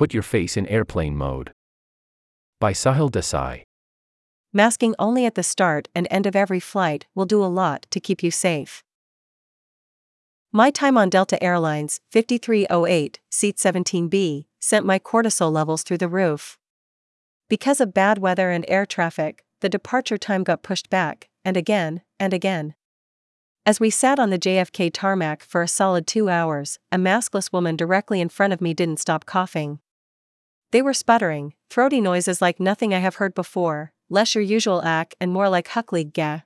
Put your face in airplane mode. By Saahil Desai. Masking only at the start and end of every flight will do a lot to keep you safe. My time on Delta Airlines, 5308, seat 17B, sent my cortisol levels through the roof. Because of bad weather and air traffic, the departure time got pushed back, and again, and again. As we sat on the JFK tarmac for a solid two hours, a maskless woman directly in front of me didn't stop coughing. They were sputtering, throaty noises like nothing I have heard before, less your usual ack and more like Huckleague gah.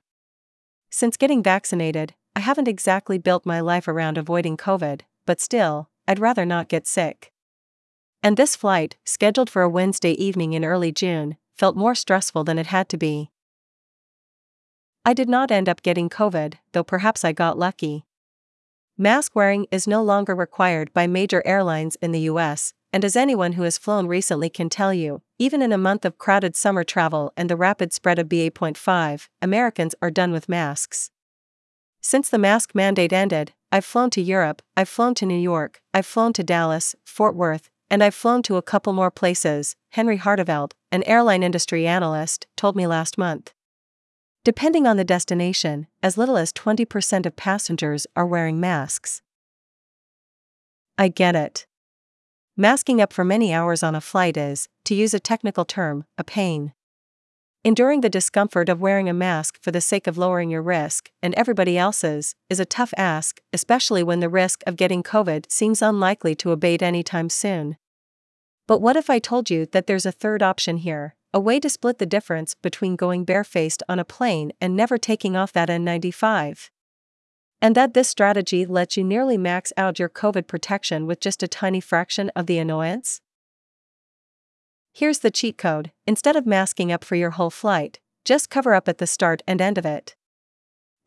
Since getting vaccinated, I haven't exactly built my life around avoiding COVID, but still, I'd rather not get sick. And this flight, scheduled for a Wednesday evening in early June, felt more stressful than it had to be. I did not end up getting COVID, though perhaps I got lucky. Mask wearing is no longer required by major airlines in the US, and as anyone who has flown recently can tell you, even in a month of crowded summer travel and the rapid spread of BA.5, Americans are done with masks. Since the mask mandate ended, I've flown to Europe, I've flown to New York, I've flown to Dallas, Fort Worth, and I've flown to a couple more places, Henry Harteveldt, an airline industry analyst, told me last month. Depending on the destination, as little as 20% of passengers are wearing masks. I get it. Masking up for many hours on a flight is, to use a technical term, a pain. Enduring the discomfort of wearing a mask for the sake of lowering your risk, and everybody else's, is a tough ask, especially when the risk of getting COVID seems unlikely to abate anytime soon. But what if I told you that there's a third option here, a way to split the difference between going barefaced on a plane and never taking off that N95. And that this strategy lets you nearly max out your COVID protection with just a tiny fraction of the annoyance? Here's the cheat code instead of masking up for your whole flight, just cover up at the start and end of it.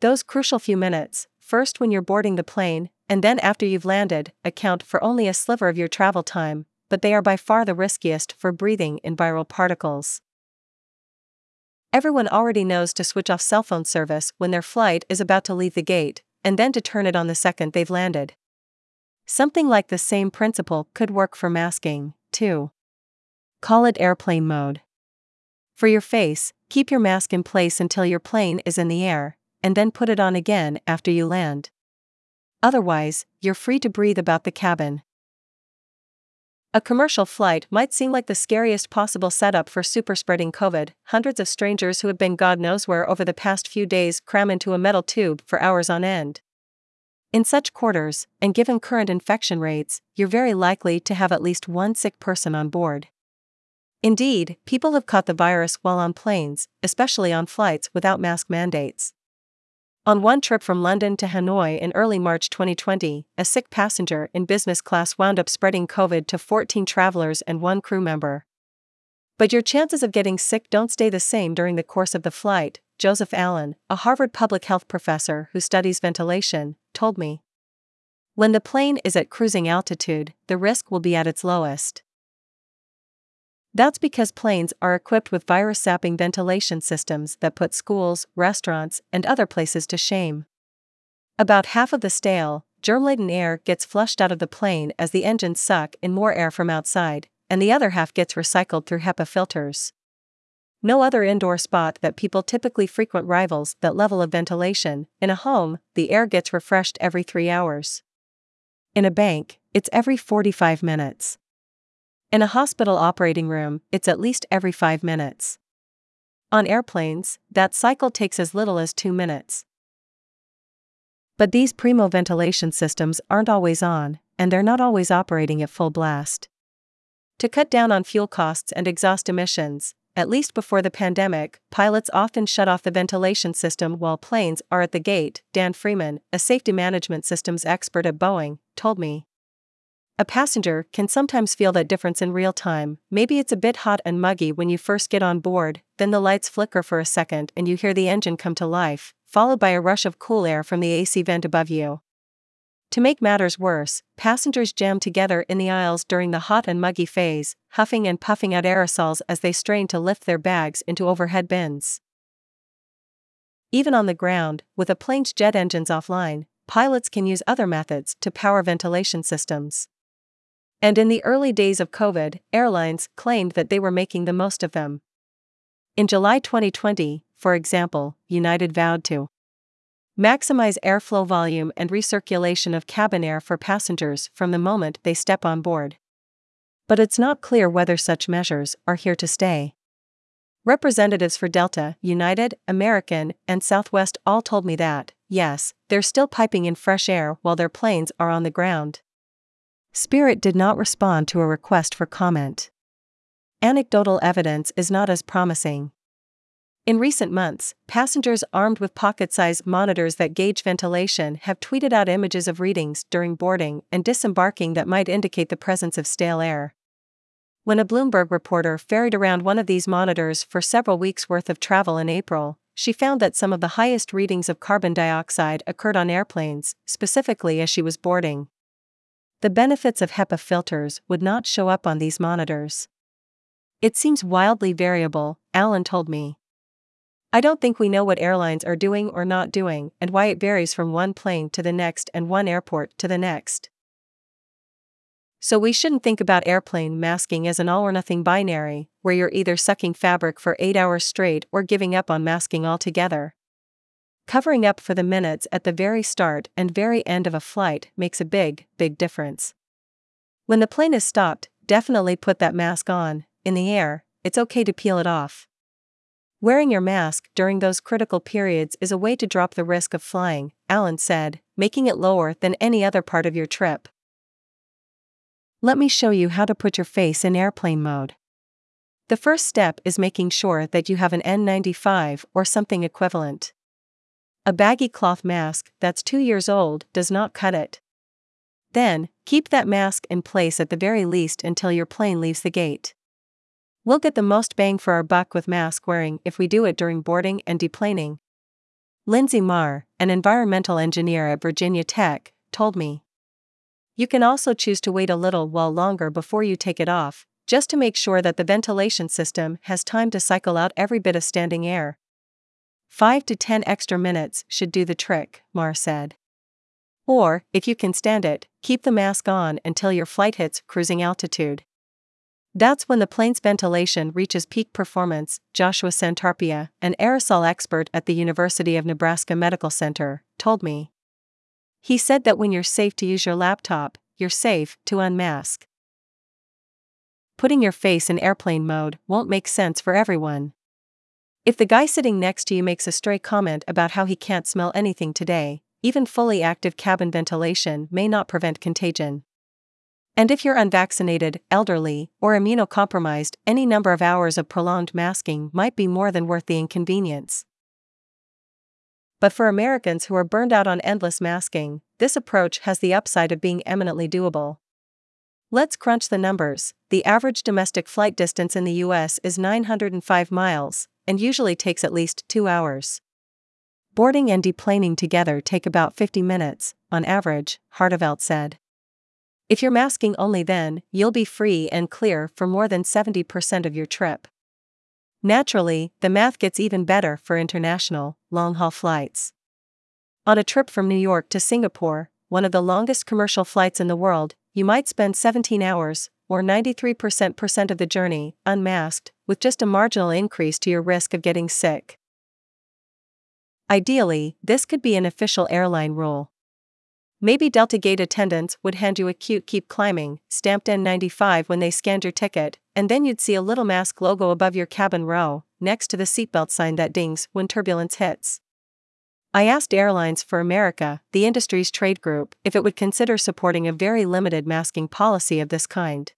Those crucial few minutes, first when you're boarding the plane, and then after you've landed, account for only a sliver of your travel time, but they are by far the riskiest for breathing in viral particles. Everyone already knows to switch off cell phone service when their flight is about to leave the gate, and then to turn it on the second they've landed. Something like the same principle could work for masking, too. Call it airplane mode. For your face, keep your mask in place until your plane is in the air, and then put it on again after you land. Otherwise, you're free to breathe about the cabin. A commercial flight might seem like the scariest possible setup for super spreading COVID. Hundreds of strangers who have been God knows where over the past few days cram into a metal tube for hours on end. In such quarters, and given current infection rates, you're very likely to have at least one sick person on board. Indeed, people have caught the virus while on planes, especially on flights without mask mandates. On one trip from London to Hanoi in early March 2020, a sick passenger in business class wound up spreading COVID to 14 travelers and one crew member. But your chances of getting sick don't stay the same during the course of the flight, Joseph Allen, a Harvard public health professor who studies ventilation, told me. When the plane is at cruising altitude, the risk will be at its lowest. That's because planes are equipped with virus sapping ventilation systems that put schools, restaurants, and other places to shame. About half of the stale, germ laden air gets flushed out of the plane as the engines suck in more air from outside, and the other half gets recycled through HEPA filters. No other indoor spot that people typically frequent rivals that level of ventilation. In a home, the air gets refreshed every three hours. In a bank, it's every 45 minutes. In a hospital operating room, it's at least every 5 minutes. On airplanes, that cycle takes as little as 2 minutes. But these primo ventilation systems aren't always on, and they're not always operating at full blast. To cut down on fuel costs and exhaust emissions, at least before the pandemic, pilots often shut off the ventilation system while planes are at the gate, Dan Freeman, a safety management systems expert at Boeing, told me. A passenger can sometimes feel that difference in real time. Maybe it's a bit hot and muggy when you first get on board, then the lights flicker for a second and you hear the engine come to life, followed by a rush of cool air from the AC vent above you. To make matters worse, passengers jam together in the aisles during the hot and muggy phase, huffing and puffing out aerosols as they strain to lift their bags into overhead bins. Even on the ground, with a plane's jet engines offline, pilots can use other methods to power ventilation systems. And in the early days of COVID, airlines claimed that they were making the most of them. In July 2020, for example, United vowed to maximize airflow volume and recirculation of cabin air for passengers from the moment they step on board. But it's not clear whether such measures are here to stay. Representatives for Delta, United, American, and Southwest all told me that, yes, they're still piping in fresh air while their planes are on the ground. Spirit did not respond to a request for comment. Anecdotal evidence is not as promising. In recent months, passengers armed with pocket sized monitors that gauge ventilation have tweeted out images of readings during boarding and disembarking that might indicate the presence of stale air. When a Bloomberg reporter ferried around one of these monitors for several weeks' worth of travel in April, she found that some of the highest readings of carbon dioxide occurred on airplanes, specifically as she was boarding. The benefits of HEPA filters would not show up on these monitors. It seems wildly variable, Allen told me. I don't think we know what airlines are doing or not doing and why it varies from one plane to the next and one airport to the next. So we shouldn't think about airplane masking as an all or nothing binary, where you're either sucking fabric for 8 hours straight or giving up on masking altogether. Covering up for the minutes at the very start and very end of a flight makes a big, big difference. When the plane is stopped, definitely put that mask on, in the air, it's okay to peel it off. Wearing your mask during those critical periods is a way to drop the risk of flying, Allen said, making it lower than any other part of your trip. Let me show you how to put your face in airplane mode. The first step is making sure that you have an N95 or something equivalent. A baggy cloth mask that's two years old does not cut it. Then, keep that mask in place at the very least until your plane leaves the gate. We'll get the most bang for our buck with mask wearing if we do it during boarding and deplaning. Linsey Marr, an environmental engineer at Virginia Tech, told me. You can also choose to wait a little while longer before you take it off, just to make sure that the ventilation system has time to cycle out every bit of standing air. 5 to 10 extra minutes should do the trick, Marr said. Or, if you can stand it, keep the mask on until your flight hits cruising altitude. That's when the plane's ventilation reaches peak performance, Joshua Santarpia, an aerosol expert at the University of Nebraska Medical Center, told me. He said that when you're safe to use your laptop, you're safe to unmask. Putting your face in airplane mode won't make sense for everyone. If the guy sitting next to you makes a stray comment about how he can't smell anything today, even fully active cabin ventilation may not prevent contagion. And if you're unvaccinated, elderly, or immunocompromised, any number of hours of prolonged masking might be more than worth the inconvenience. But for Americans who are burned out on endless masking, this approach has the upside of being eminently doable. Let's crunch the numbers. The average domestic flight distance in the US is 905 miles, and usually takes at least two hours. Boarding and deplaning together take about 50 minutes, on average, Hartevelt said. If you're masking only then, you'll be free and clear for more than 70% of your trip. Naturally, the math gets even better for international, long haul flights. On a trip from New York to Singapore, one of the longest commercial flights in the world, you might spend 17 hours, or 93% of the journey, unmasked, with just a marginal increase to your risk of getting sick. Ideally, this could be an official airline rule. Maybe Delta Gate attendants would hand you a cute Keep Climbing, stamped N95 when they scanned your ticket, and then you'd see a little mask logo above your cabin row, next to the seatbelt sign that dings when turbulence hits. I asked Airlines for America, the industry's trade group, if it would consider supporting a very limited masking policy of this kind.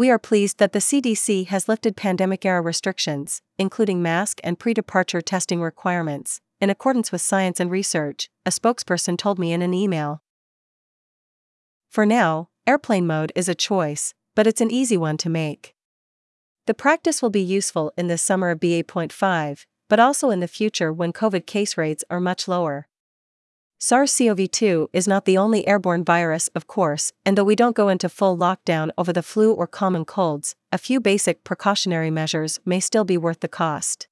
We are pleased that the CDC has lifted pandemic era restrictions, including mask and pre departure testing requirements, in accordance with science and research, a spokesperson told me in an email. For now, airplane mode is a choice, but it's an easy one to make. The practice will be useful in this summer of BA.5, but also in the future when COVID case rates are much lower. SARS CoV 2 is not the only airborne virus, of course, and though we don't go into full lockdown over the flu or common colds, a few basic precautionary measures may still be worth the cost.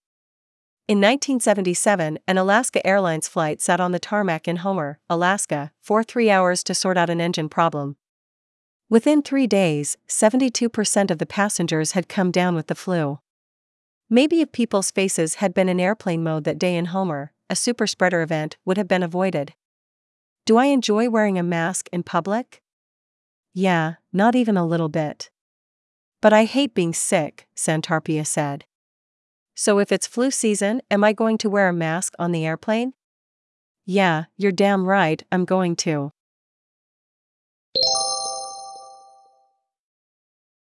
In 1977, an Alaska Airlines flight sat on the tarmac in Homer, Alaska, for three hours to sort out an engine problem. Within three days, 72% of the passengers had come down with the flu. Maybe if people's faces had been in airplane mode that day in Homer, a super spreader event would have been avoided. Do I enjoy wearing a mask in public? Yeah, not even a little bit. But I hate being sick, Santarpia said. So if it's flu season, am I going to wear a mask on the airplane? Yeah, you're damn right, I'm going to.